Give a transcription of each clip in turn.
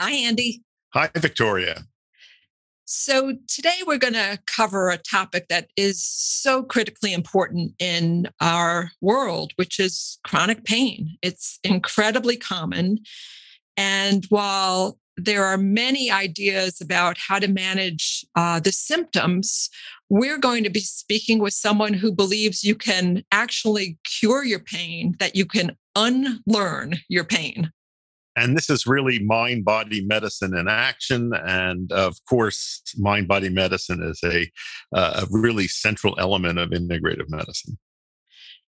Hi, Andy. Hi, Victoria. So, today we're going to cover a topic that is so critically important in our world, which is chronic pain. It's incredibly common. And while there are many ideas about how to manage uh, the symptoms, we're going to be speaking with someone who believes you can actually cure your pain, that you can unlearn your pain. And this is really mind body medicine in action. And of course, mind body medicine is a, uh, a really central element of integrative medicine.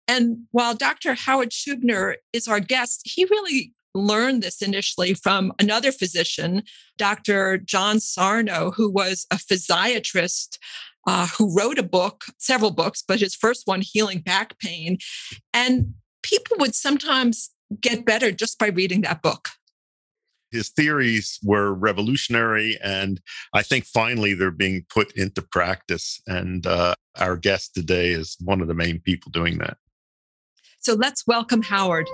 And while Dr. Howard Schubiner is our guest, he really learned this initially from another physician, Dr. John Sarno, who was a physiatrist uh, who wrote a book, several books, but his first one, Healing Back Pain. And people would sometimes get better just by reading that book. His theories were revolutionary, and I think finally they're being put into practice. And uh, our guest today is one of the main people doing that. So let's welcome Howard.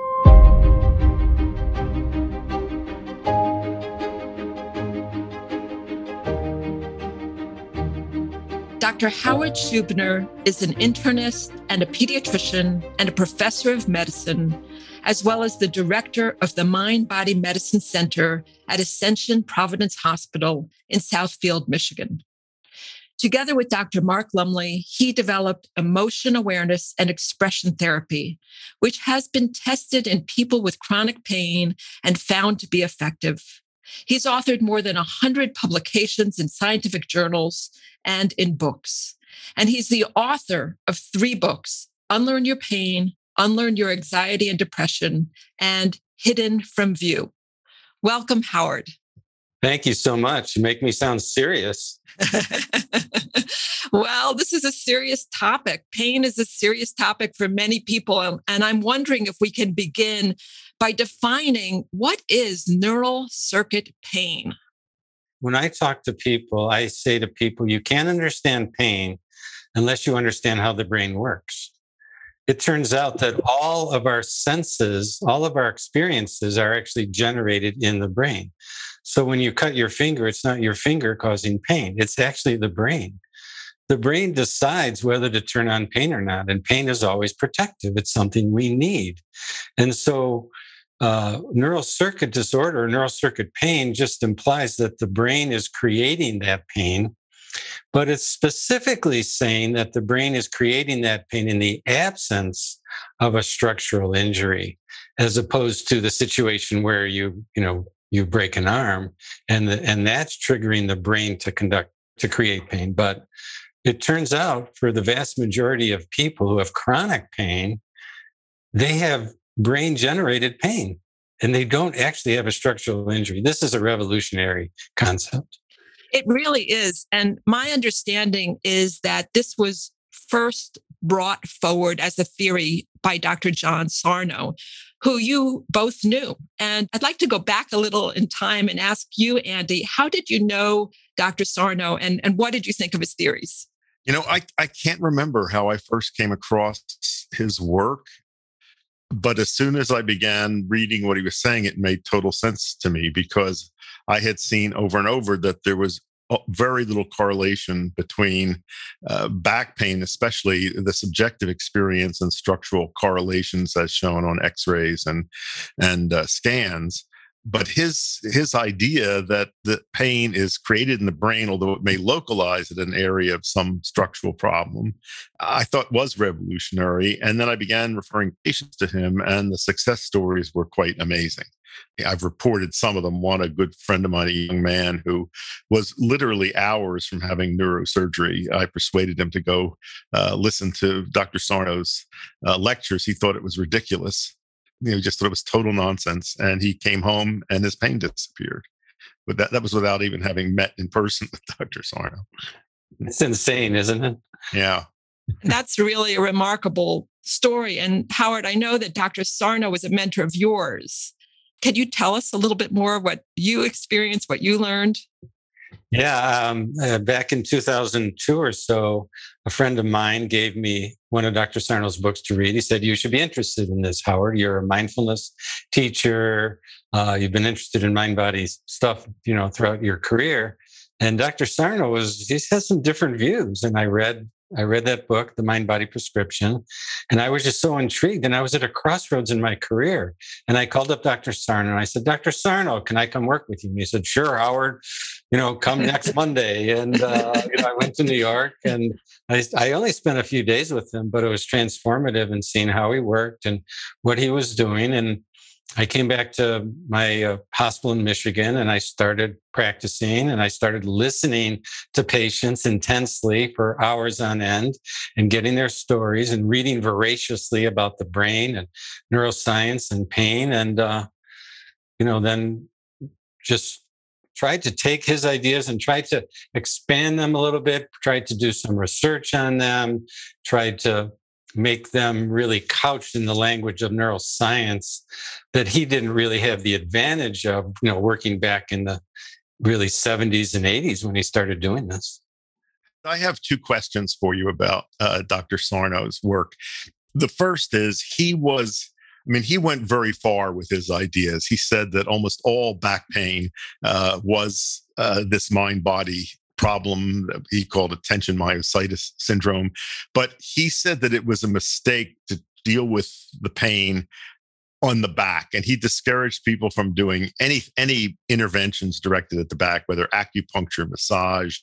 Dr. Howard Schubiner is an internist and a pediatrician and a professor of medicine, as well as the director of the Mind Body Medicine Center at Ascension Providence Hospital in Southfield, Michigan. Together with Dr. Mark Lumley, he developed emotion awareness and expression therapy, which has been tested in people with chronic pain and found to be effective. He's authored more than 100 publications in scientific journals and in books. And he's the author of three books Unlearn Your Pain, Unlearn Your Anxiety and Depression, and Hidden from View. Welcome, Howard. Thank you so much. You make me sound serious. well, this is a serious topic. Pain is a serious topic for many people. And I'm wondering if we can begin by defining what is neural circuit pain. When I talk to people, I say to people, you can't understand pain unless you understand how the brain works. It turns out that all of our senses, all of our experiences are actually generated in the brain. So when you cut your finger, it's not your finger causing pain, it's actually the brain. The brain decides whether to turn on pain or not, and pain is always protective. It's something we need. And so uh, neural circuit disorder neural circuit pain just implies that the brain is creating that pain, but it's specifically saying that the brain is creating that pain in the absence of a structural injury, as opposed to the situation where you, you know, you break an arm and the, and that's triggering the brain to conduct to create pain. But it turns out for the vast majority of people who have chronic pain, they have brain generated pain and they don't actually have a structural injury. This is a revolutionary concept. It really is. And my understanding is that this was first brought forward as a theory by Dr. John Sarno, who you both knew. And I'd like to go back a little in time and ask you, Andy, how did you know Dr. Sarno and, and what did you think of his theories? You know, I, I can't remember how I first came across his work. But as soon as I began reading what he was saying, it made total sense to me because I had seen over and over that there was very little correlation between uh, back pain, especially the subjective experience and structural correlations as shown on X-rays and and uh, scans but his his idea that the pain is created in the brain although it may localize at an area of some structural problem i thought was revolutionary. And then i began referring patients to him and the success stories were quite amazing. I've reported some of them. One a good friend of mine a young man who was literally hours from having neurosurgery. I persuaded him to go uh, listen to dr sarno's uh, lectures. He thought it was ridiculous you know, just thought it was total nonsense. And he came home and his pain disappeared. But that, that was without even having met in person with Dr. Sarno. It's insane, isn't it? Yeah. That's really a remarkable story. And Howard, I know that Dr. Sarno was a mentor of yours. Can you tell us a little bit more what you experienced, what you learned? Yeah, um, uh, back in 2002 or so, a friend of mine gave me one of Dr. Sarno's books to read. He said, You should be interested in this, Howard. You're a mindfulness teacher. Uh, you've been interested in mind body stuff, you know, throughout your career. And Dr. Sarno was, he has some different views. And I read I read that book, The Mind Body Prescription, and I was just so intrigued. And I was at a crossroads in my career. And I called up Dr. Sarno and I said, Dr. Sarno, can I come work with you? And he said, Sure, Howard, you know, come next Monday. And uh, you know, I went to New York and I, I only spent a few days with him, but it was transformative in seeing how he worked and what he was doing. And I came back to my uh, hospital in Michigan and I started practicing and I started listening to patients intensely for hours on end and getting their stories and reading voraciously about the brain and neuroscience and pain. And, uh, you know, then just tried to take his ideas and tried to expand them a little bit, tried to do some research on them, tried to make them really couched in the language of neuroscience that he didn't really have the advantage of, you know, working back in the really 70s and 80s when he started doing this. I have two questions for you about uh, Dr. Sarno's work. The first is he was, I mean, he went very far with his ideas. He said that almost all back pain uh, was uh, this mind body problem. He called it tension myositis syndrome. But he said that it was a mistake to deal with the pain on the back and he discouraged people from doing any any interventions directed at the back whether acupuncture massage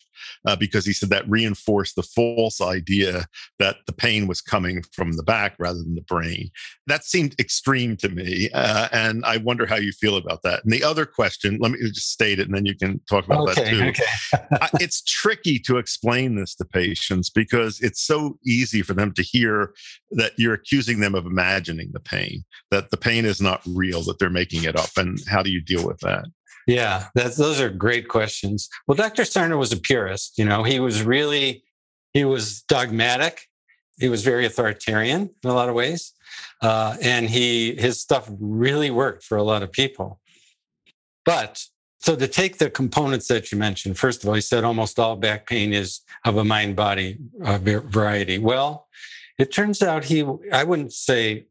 uh, because he said that reinforced the false idea that the pain was coming from the back rather than the brain. That seemed extreme to me uh, and i wonder how you feel about that. And the other question let me just state it and then you can talk about okay, that too. okay. it's tricky to explain this to patients because it's so easy for them to hear that you're accusing them of imagining the pain that the pain is not real, that they're making it up. And how do you deal with that? Yeah, those are great questions. Well, Dr. Sarno was a purist. You know, he was really, he was dogmatic. He was very authoritarian in a lot of ways, uh, and he his stuff really worked for a lot of people. But so to take the components that you mentioned, first of all, he said almost all back pain is of a mind body uh, variety. Well, it turns out he, I wouldn't say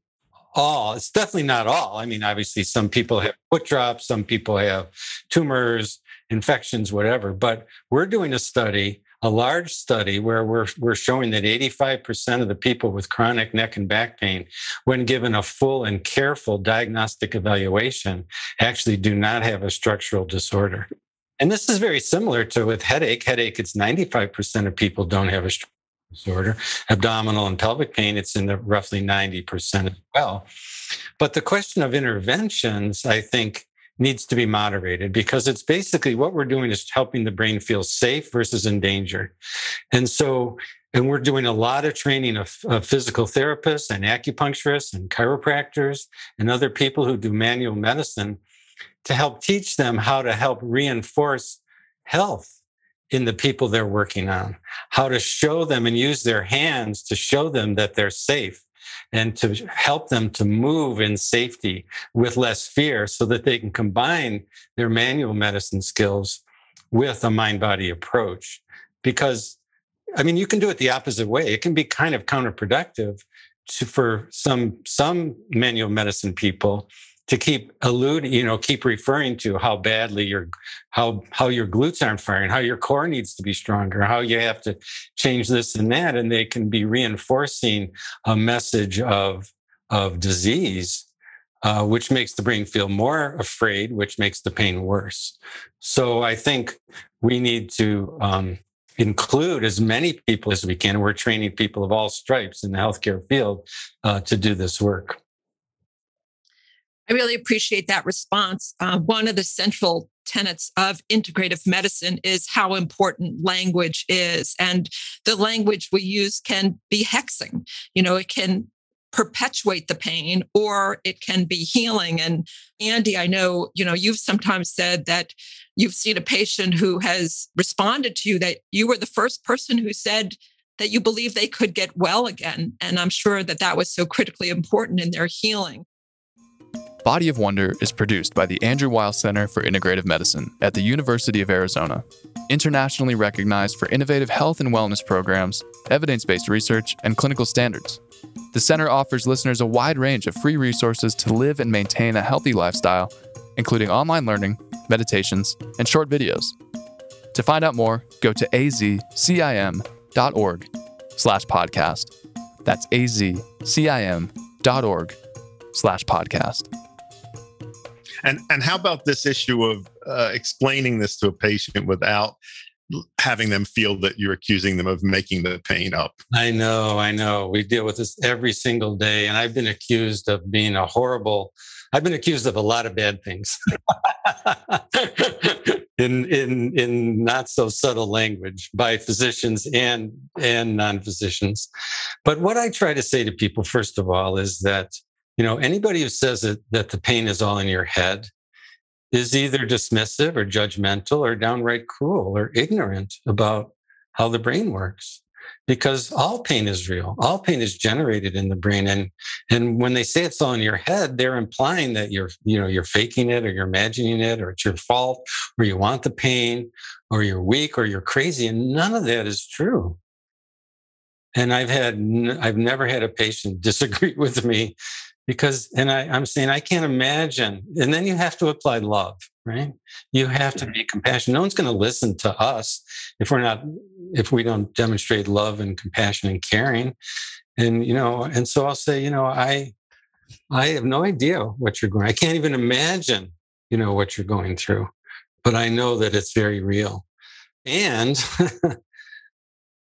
all. It's definitely not all. I mean, obviously, some people have foot drops, some people have tumors, infections, whatever. But we're doing a study, a large study, where we're, we're showing that 85% of the people with chronic neck and back pain, when given a full and careful diagnostic evaluation, actually do not have a structural disorder. And this is very similar to with headache. Headache, it's 95% of people don't have a disorder. Abdominal and pelvic pain, it's in the roughly 90% as well. But the question of interventions, I think, needs to be moderated because it's basically what we're doing is helping the brain feel safe versus endangered. And so, and we're doing a lot of training of, of physical therapists and acupuncturists and chiropractors and other people who do manual medicine to help teach them how to help reinforce health in the people they're working on, how to show them and use their hands to show them that they're safe and to help them to move in safety with less fear so that they can combine their manual medicine skills with a mind body approach. Because, I mean, you can do it the opposite way. It can be kind of counterproductive to, for some, some manual medicine people to keep alluding, you know, keep referring to how badly your how how your glutes aren't firing, how your core needs to be stronger, how you have to change this and that, and they can be reinforcing a message of of disease, uh, which makes the brain feel more afraid, which makes the pain worse. So I think we need to um, include as many people as we can. We're training people of all stripes in the healthcare field uh, to do this work. I really appreciate that response. Uh, one of the central tenets of integrative medicine is how important language is. And the language we use can be hexing. You know, it can perpetuate the pain or it can be healing. And Andy, I know, you know, you've sometimes said that you've seen a patient who has responded to you that you were the first person who said that you believe they could get well again. And I'm sure that that was so critically important in their healing. Body of Wonder is produced by the Andrew Weil Center for Integrative Medicine at the University of Arizona internationally recognized for innovative health and wellness programs, evidence based research, and clinical standards. The center offers listeners a wide range of free resources to live and maintain a healthy lifestyle, including online learning, meditations, and short videos. To find out more, go to azcim.org slash podcast. That's azcim.org slash podcast. And and how about this issue of uh, explaining this to a patient without having them feel that you're accusing them of making the pain up? I know, I know. We deal with this every single day, and I've been accused of being a horrible. I've been accused of a lot of bad things. in in in not so subtle language by physicians and and non-physicians but what i try to say to people first of all is that you know, anybody who says that, that the pain is all in your head is either dismissive or judgmental or downright cruel or ignorant about how the brain works. Because all pain is real. All pain is generated in the brain. And and when they say it's all in your head they're implying that you're you know you're faking it or you're imagining it or it's your fault or you want the pain or you're weak or you're crazy. And none of that is true. And i've had i've never had a patient disagree with me because and I, i'm saying i can't imagine and then you have to apply love right? You have to be compassionate no one's going to listen to us if we're not if we don't demonstrate love and compassion and caring. And you know and so i'll say you know i i have no idea what you're going i can't even imagine you know what you're going through but i know that it's very real. And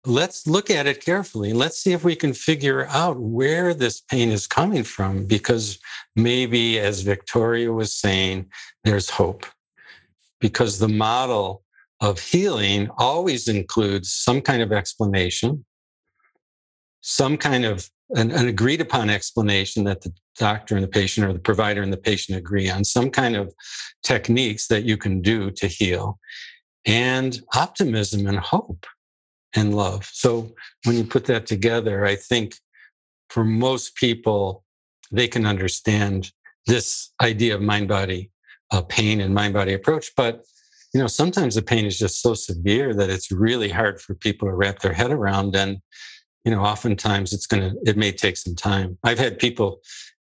let's look at it carefully. and Let's see if we can figure out where this pain is coming from, because maybe, as Victoria was saying, there's hope. Because the model of healing always includes some kind of explanation, some kind of an, an, agreed upon explanation that the doctor and the patient or the provider and the patient agree on, some kind of techniques that you can do to heal, and optimism and hope and love. So when you put that together, I think for most people, they can understand this idea of mind body uh, pain and mind body approach. But you know, sometimes the pain is just so severe that it's really hard for people to wrap their head around. And you know, oftentimes it's gonna it may take some time. I've had people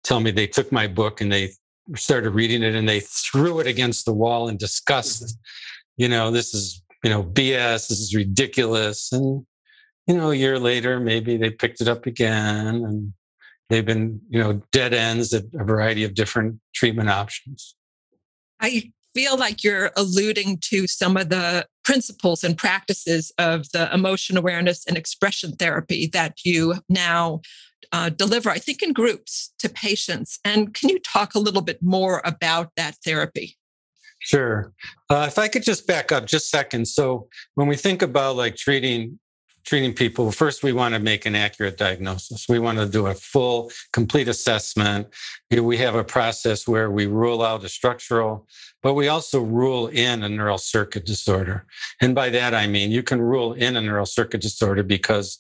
tell me they took my book and they started reading it and they threw it against the wall in disgust. You know, this is you know, BS, this is ridiculous. And, you know, a year later, maybe they picked it up again and they've been, you know, dead ends at a variety of different treatment options. I feel like you're alluding to some of the principles and practices of the emotion awareness and expression therapy that you now uh, deliver, I think, in groups to patients. And can you talk a little bit more about that therapy? Sure. Uh, if I could just back up just a second. So when we think about like treating treating people, first we want to make an accurate diagnosis. We want to do a full, complete assessment. We have a process where we rule out a structural, but we also rule in a neural circuit disorder. And by that I mean you can rule in a neural circuit disorder because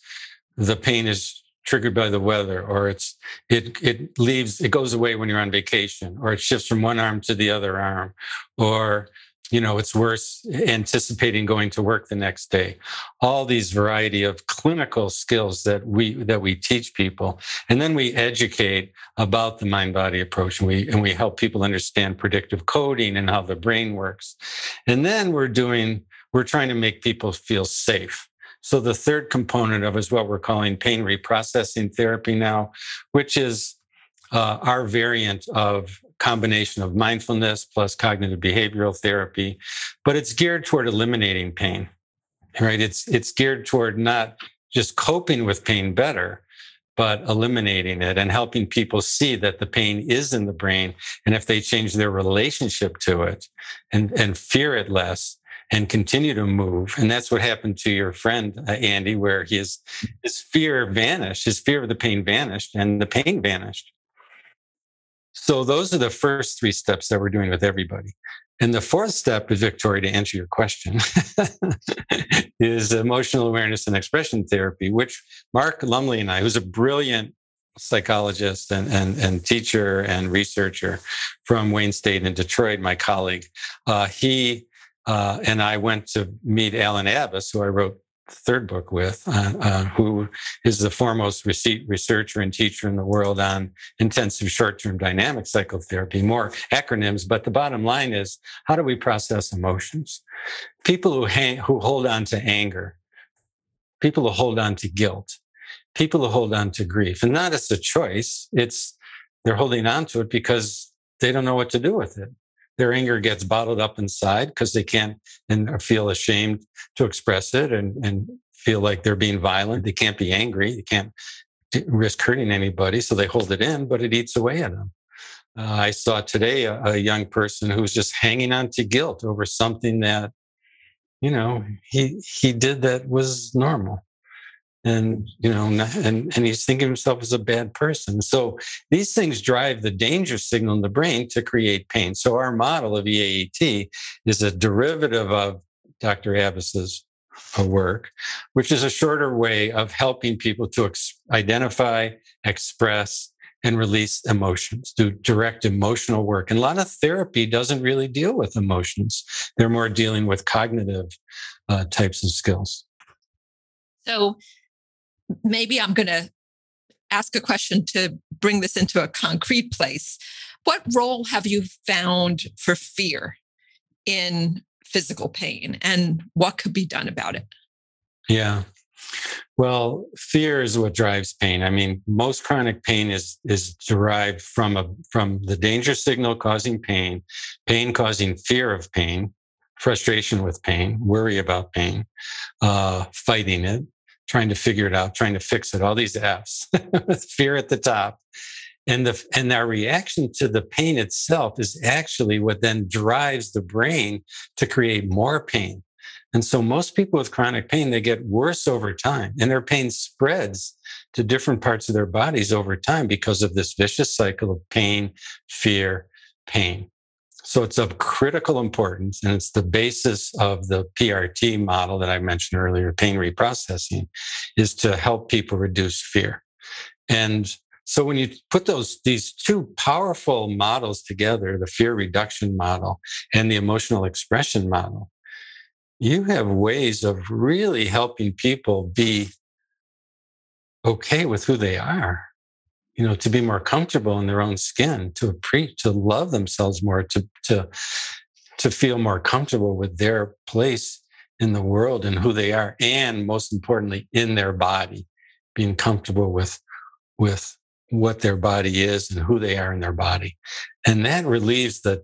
the pain is triggered by the weather or it's it it leaves it goes away when you're on vacation or it shifts from one arm to the other arm or you know it's worse anticipating going to work the next day. All these variety of clinical skills that we that we teach people and then we educate about the mind body approach and we and we help people understand predictive coding and how the brain works. And then we're doing we're trying to make people feel safe so the third component of is what we're calling pain reprocessing therapy now, which is uh, our variant of combination of mindfulness plus cognitive behavioral therapy, but it's geared toward eliminating pain. Right? It's it's geared toward not just coping with pain better, but eliminating it and helping people see that the pain is in the brain. And if they change their relationship to it and, and fear it less, and continue to move. And that's what happened to your friend, uh, Andy, where his, his fear vanished, his fear of the pain vanished, and the pain vanished. So those are the first three steps that we're doing with everybody. And the fourth step is Victoria to answer your question is emotional awareness and expression therapy, which Mark Lumley and I, who's a brilliant psychologist and, and, and teacher and researcher from Wayne State in Detroit, my colleague, uh, he Uh, and I went to meet Allan Abbass, who I wrote the third book with, uh, uh, who is the foremost researcher and teacher in the world on intensive short-term dynamic psychotherapy. More acronyms, but the bottom line is, how do we process emotions? People who hang, who hold on to anger, people who hold on to guilt, people who hold on to grief, and not as a choice. It's they're holding on to it because they don't know what to do with it. Their anger gets bottled up inside because they can't and feel ashamed to express it and, and feel like they're being violent. They can't be angry. They can't risk hurting anybody. So they hold it in, but it eats away at them. Uh, I saw today a, a young person who's just hanging on to guilt over something that, you know, he, he did that was normal and you know and and he's thinking himself as a bad person. So these things drive the danger signal in the brain to create pain. So our model of eaet is a derivative of dr abbass's uh, work which is a shorter way of helping people to ex- identify express and release emotions do direct emotional work. And a lot of therapy doesn't really deal with emotions. They're more dealing with cognitive uh, types of skills. So maybe I'm going to ask a question to bring this into a concrete place. What role have you found for fear in physical pain and what could be done about it? Yeah. Well, fear is what drives pain. I mean, most chronic pain is is derived from a from the danger signal causing pain, pain causing fear of pain, frustration with pain, worry about pain, uh, fighting it, trying to figure it out, trying to fix it, all these F's, fear at the top. And the and our reaction to the pain itself is actually what then drives the brain to create more pain. And so most people with chronic pain, they get worse over time and their pain spreads to different parts of their bodies over time because of this vicious cycle of pain, fear, pain. So it's of critical importance, and it's the basis of the PRT model that I mentioned earlier, pain reprocessing, is to help people reduce fear. And so when you put those these two powerful models together, the fear reduction model and the emotional expression model, you have ways of really helping people be okay with who they are you know to be more comfortable in their own skin to appreciate to love themselves more to to to feel more comfortable with their place in the world and who they are and most importantly in their body being comfortable with with what their body is and who they are in their body. And that relieves the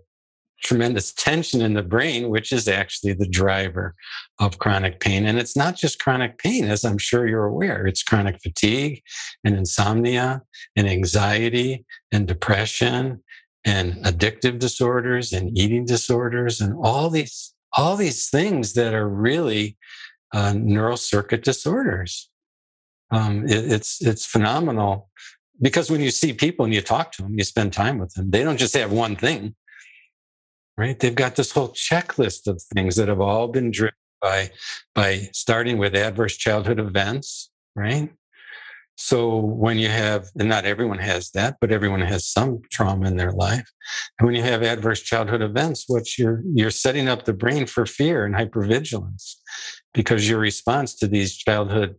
tremendous tension in the brain, which is actually the driver of chronic pain. And it's not just chronic pain, as I'm sure you're aware, it's chronic fatigue and insomnia and anxiety and depression and addictive disorders and eating disorders and all these all these things that are really uh, neural circuit disorders. Um, it, it's it's phenomenal because when you see people and you talk to them, you spend time with them. They don't just have one thing right? They've got this whole checklist of things that have all been driven by, by starting with adverse childhood events, right? So when you have, and not everyone has that, but everyone has some trauma in their life. And when you have adverse childhood events, what you're you're setting up the brain for fear and hypervigilance, because your response to these childhood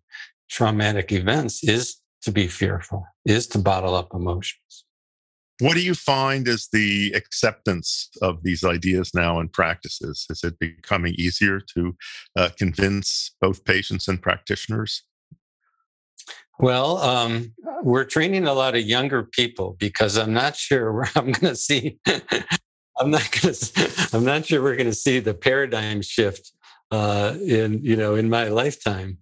traumatic events is to be fearful, is to bottle up emotions. What do you find is the acceptance of these ideas now in practices? Is it becoming easier to uh, convince both patients and practitioners? Well, um, we're training a lot of younger people because I'm not sure where I'm going to see. I'm not going to. I'm not sure we're going to see the paradigm shift uh, in you know in my lifetime.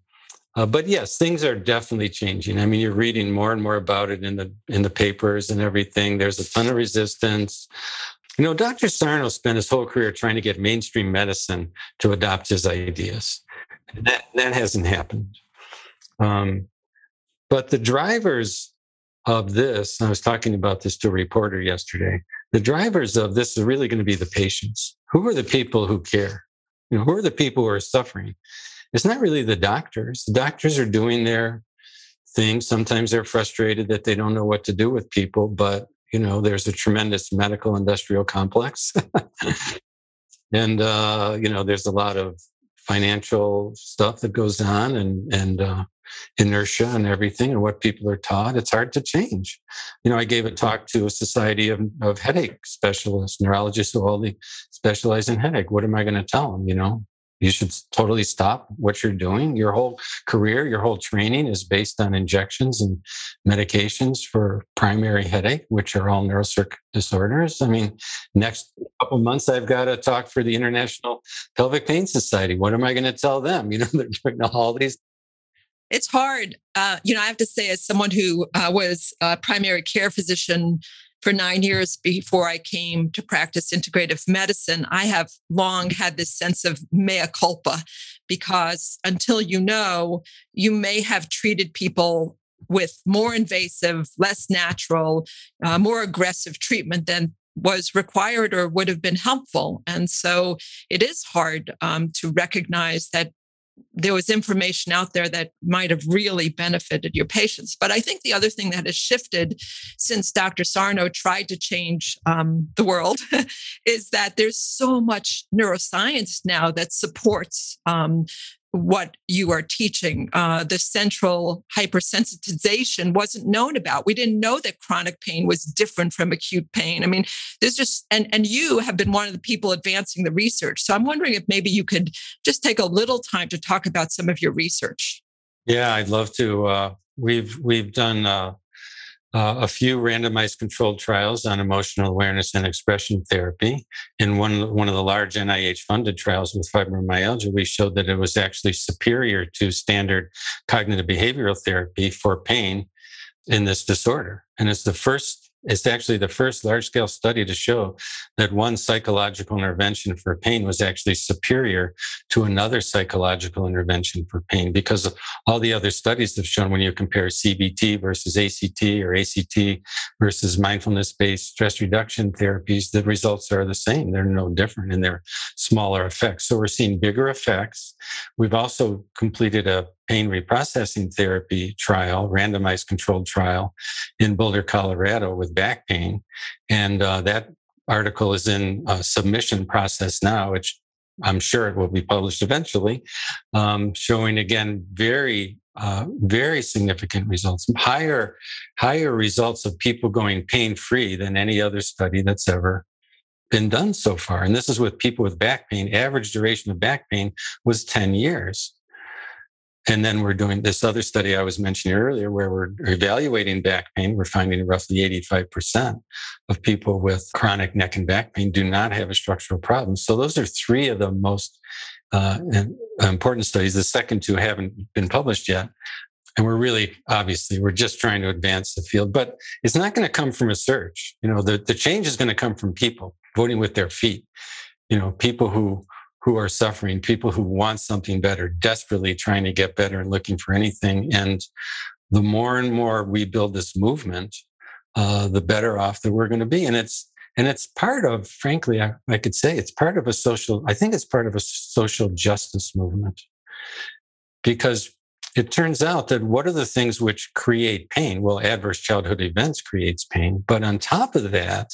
Uh, but yes, things are definitely changing. I mean, you're reading more and more about it in the in the papers and everything. There's a ton of resistance. You know, Dr. Sarno spent his whole career trying to get mainstream medicine to adopt his ideas. That that hasn't happened. Um, but the drivers of this, I was talking about this to a reporter yesterday. The drivers of this are really going to be the patients. Who are the people who care? You know, who are the people who are suffering? It's not really the doctors. The doctors are doing their thing. Sometimes they're frustrated that they don't know what to do with people, but you know, there's a tremendous medical industrial complex. and uh, you know, there's a lot of financial stuff that goes on, and and uh, inertia and everything and what people are taught, it's hard to change. You know, I gave a talk to a society of, of headache specialists, neurologists who only specialize in headache. What am I going to tell them? You know, you should totally stop what you're doing. Your whole career, your whole training is based on injections and medications for primary headache, which are all neural circuit disorders. I mean, next couple months, I've got to talk for the International Pelvic Pain Society. What am I going to tell them? You know, they're doing all these it's hard. Uh, you know, I have to say, as someone who uh, was a primary care physician for nine years before I came to practice integrative medicine, I have long had this sense of mea culpa because until you know, you may have treated people with more invasive, less natural, uh, more aggressive treatment than was required or would have been helpful. And so it is hard um, to recognize that there was information out there that might have really benefited your patients. But I think the other thing that has shifted since Dr. Sarno tried to change um, the world is that there's so much neuroscience now that supports um, what you are teaching. Uh, the central hypersensitization wasn't known about. We didn't know that chronic pain was different from acute pain. I mean, there's just and and you have been one of the people advancing the research. So I'm wondering if maybe you could just take a little time to talk about some of your research. Yeah, I'd love to. Uh, we've we've done uh, uh, a few randomized controlled trials on emotional awareness and expression therapy. In one, one of the large NIH funded trials with fibromyalgia, we showed that it was actually superior to standard cognitive behavioral therapy for pain in this disorder. And it's the first it's actually the first large scale study to show that one psychological intervention for pain was actually superior to another psychological intervention for pain because all the other studies have shown when you compare CBT versus ACT or ACT versus mindfulness based stress reduction therapies, the results are the same. They're no different in their smaller effects. So we're seeing bigger effects. We've also completed a pain reprocessing therapy trial, randomized controlled trial in Boulder, Colorado with back pain. And uh, that article is in a submission process now, which I'm sure it will be published eventually, um, showing again very, uh, very significant results, higher, higher results of people going pain free than any other study that's ever been done so far. And this is with people with back pain. Average duration of back pain was 10 years. And then we're doing this other study I was mentioning earlier, where we're evaluating back pain. We're finding roughly 85% of people with chronic neck and back pain do not have a structural problem. So those are three of the most uh, important studies. The second two haven't been published yet. And we're really, obviously, we're just trying to advance the field, but it's not going to come from research. You know, the, the change is going to come from people voting with their feet. You know, people who who are suffering, people who want something better, desperately trying to get better and looking for anything. And the more and more we build this movement, uh, the better off that we're going to be. And it's and it's part of, frankly, I, I could say it's part of a social. I think it's part of a social justice movement because it turns out that what are the things which create pain? Well, adverse childhood events creates pain, but on top of that,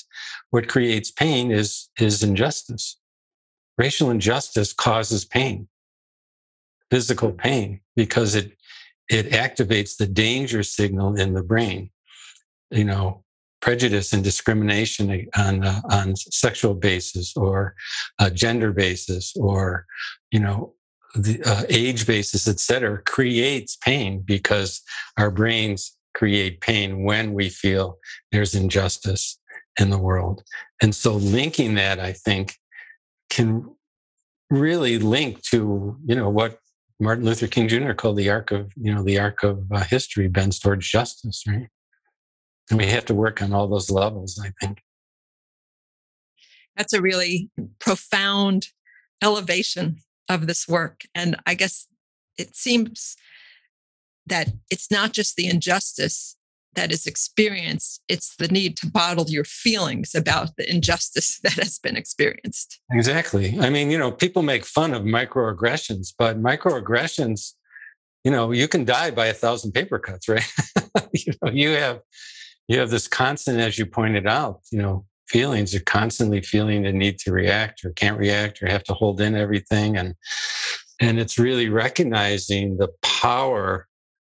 what creates pain is is injustice racial injustice causes pain, physical pain, because it it activates the danger signal in the brain. You know, prejudice and discrimination on uh, on sexual basis or uh, gender basis or you know the uh, age basis, et cetera, creates pain because our brains create pain when we feel there's injustice in the world. And so linking that, I think, can really link to you know what Martin Luther King Jr. called the arc of you know the arc of uh, history bends towards justice, right? And we have to work on all those levels. I think that's a really profound elevation of this work, and I guess it seems that it's not just the injustice that is experienced, it's the need to bottle your feelings about the injustice that has been experienced. Exactly. I mean, you know, people make fun of microaggressions, but microaggressions, you know, you can die by a thousand paper cuts, right? you know, you have you have this constant, as you pointed out, you know, feelings You're constantly feeling the need to react or can't react or have to hold in everything and and it's really recognizing the power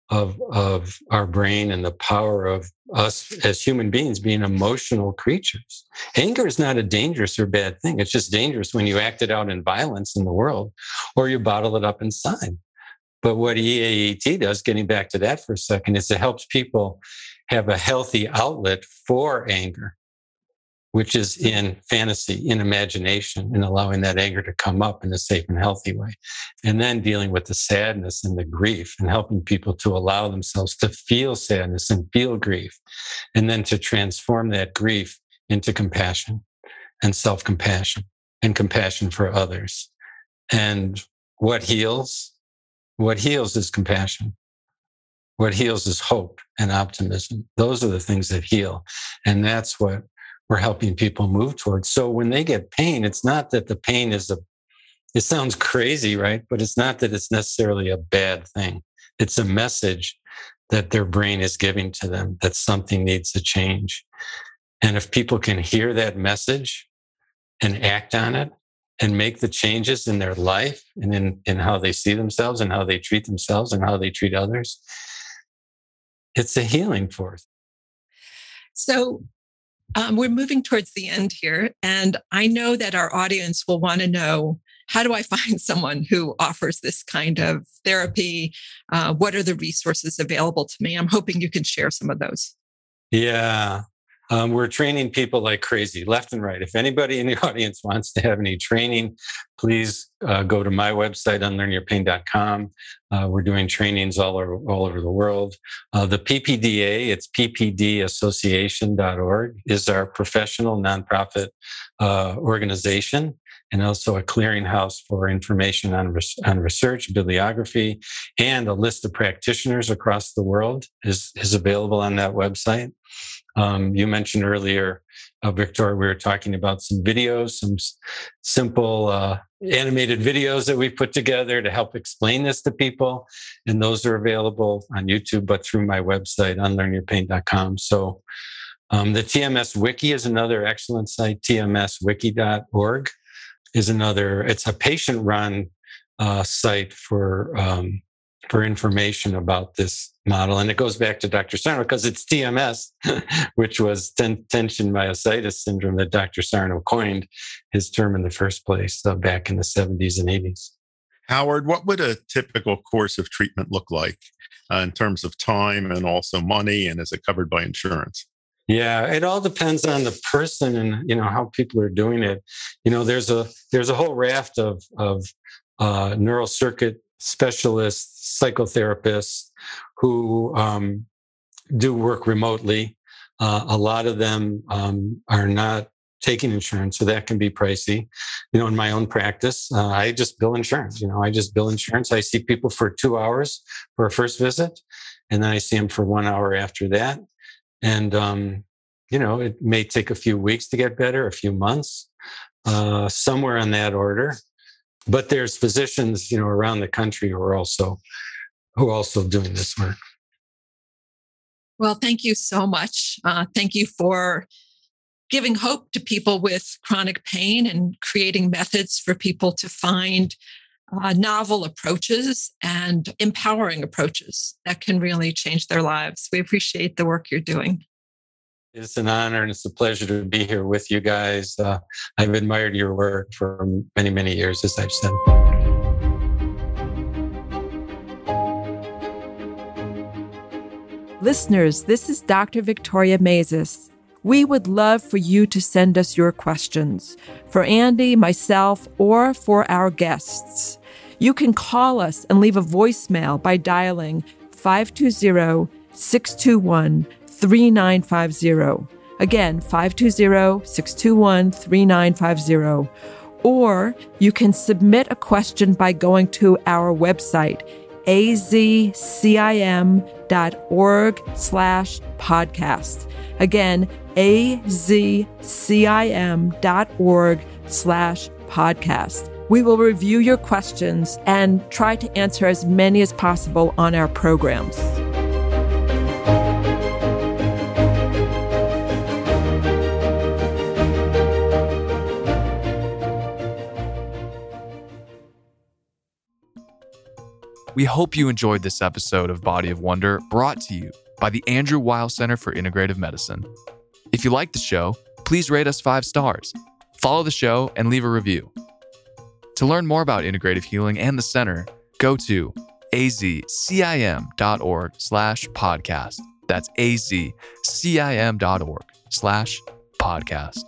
of of our brain and the power of us as human beings being emotional creatures. Anger is not a dangerous or bad thing. It's just dangerous when you act it out in violence in the world or you bottle it up inside. But what EAET does, getting back to that for a second, is it helps people have a healthy outlet for anger which is in fantasy, in imagination, and allowing that anger to come up in a safe and healthy way. And then dealing with the sadness and the grief and helping people to allow themselves to feel sadness and feel grief. And then to transform that grief into compassion and self compassion and compassion for others. And what heals? What heals is compassion. What heals is hope and optimism. Those are the things that heal. And that's what we're helping people move towards. So when they get pain, it's not that the pain is a, it sounds crazy, right? But it's not that it's necessarily a bad thing. It's a message that their brain is giving to them that something needs to change. And if people can hear that message and act on it and make the changes in their life and in, in how they see themselves and how they treat themselves and how they treat others, it's a healing force. So um, we're moving towards the end here, and I know that our audience will want to know how do I find someone who offers this kind of therapy? Uh, what are the resources available to me? I'm hoping you can share some of those. Yeah. Um, we're training people like crazy, left and right. If anybody in the audience wants to have any training, please uh, go to my website, unlearnyourpain.com. Uh, we're doing trainings all over, all over the world. Uh, the PPDA, it's ppdassociation.org, is our professional nonprofit uh, organization and also a clearinghouse for information on, res- on research, bibliography, and a list of practitioners across the world is, is available on that website. Um, you mentioned earlier, uh, Victoria, we were talking about some videos, some s- simple uh, animated videos that we put together to help explain this to people. And those are available on YouTube, but through my website, unlearnyourpain.com. So um, the TMS Wiki is another excellent site, tmswiki.org is another, it's a patient run uh, site for um, for information about this model. And it goes back to Dr. Sarno because it's TMS, which was ten- tension myositis syndrome that Dr. Sarno coined his term in the first place uh, back in the 70s and 80s. Howard, what would a typical course of treatment look like uh, in terms of time and also money? And is it covered by insurance? Yeah, it all depends on the person and you know how people are doing it. You know, there's a there's a whole raft of of uh, neural circuit specialists, psychotherapists who um, do work remotely. Uh, a lot of them um, are not taking insurance, so that can be pricey. You know, in my own practice, uh, I just bill insurance. You know, I just bill insurance. I see people for two hours for a first visit, and then I see them for one hour after that. And um, you know, it may take a few weeks to get better, a few months, uh, somewhere in that order. But there's physicians you know around the country who are also who are also doing this work. Well thank you so much. Uh, thank you for giving hope to people with chronic pain and creating methods for people to find uh, novel approaches and empowering approaches that can really change their lives we appreciate the work you're doing it's an honor and it's a pleasure to be here with you guys. Uh, I've admired your work for many, many years, as I've said. Listeners, this is Dr. Victoria Maizes. We would love for you to send us your questions for Andy, myself, or for our guests. You can call us and leave a voicemail by dialing 520 621 3950. Again, 520 621 3950. Or you can submit a question by going to our website, azcim.org slash podcast. Again, azcim.org slash podcast. We will review your questions and try to answer as many as possible on our programs. We hope you enjoyed this episode of Body of Wonder brought to you by the Andrew Weil Center for Integrative Medicine. If you like the show, please rate us five stars, follow the show, and leave a review. To learn more about integrative healing and the center, go to azcim.org slash podcast. That's azcim.org slash podcast.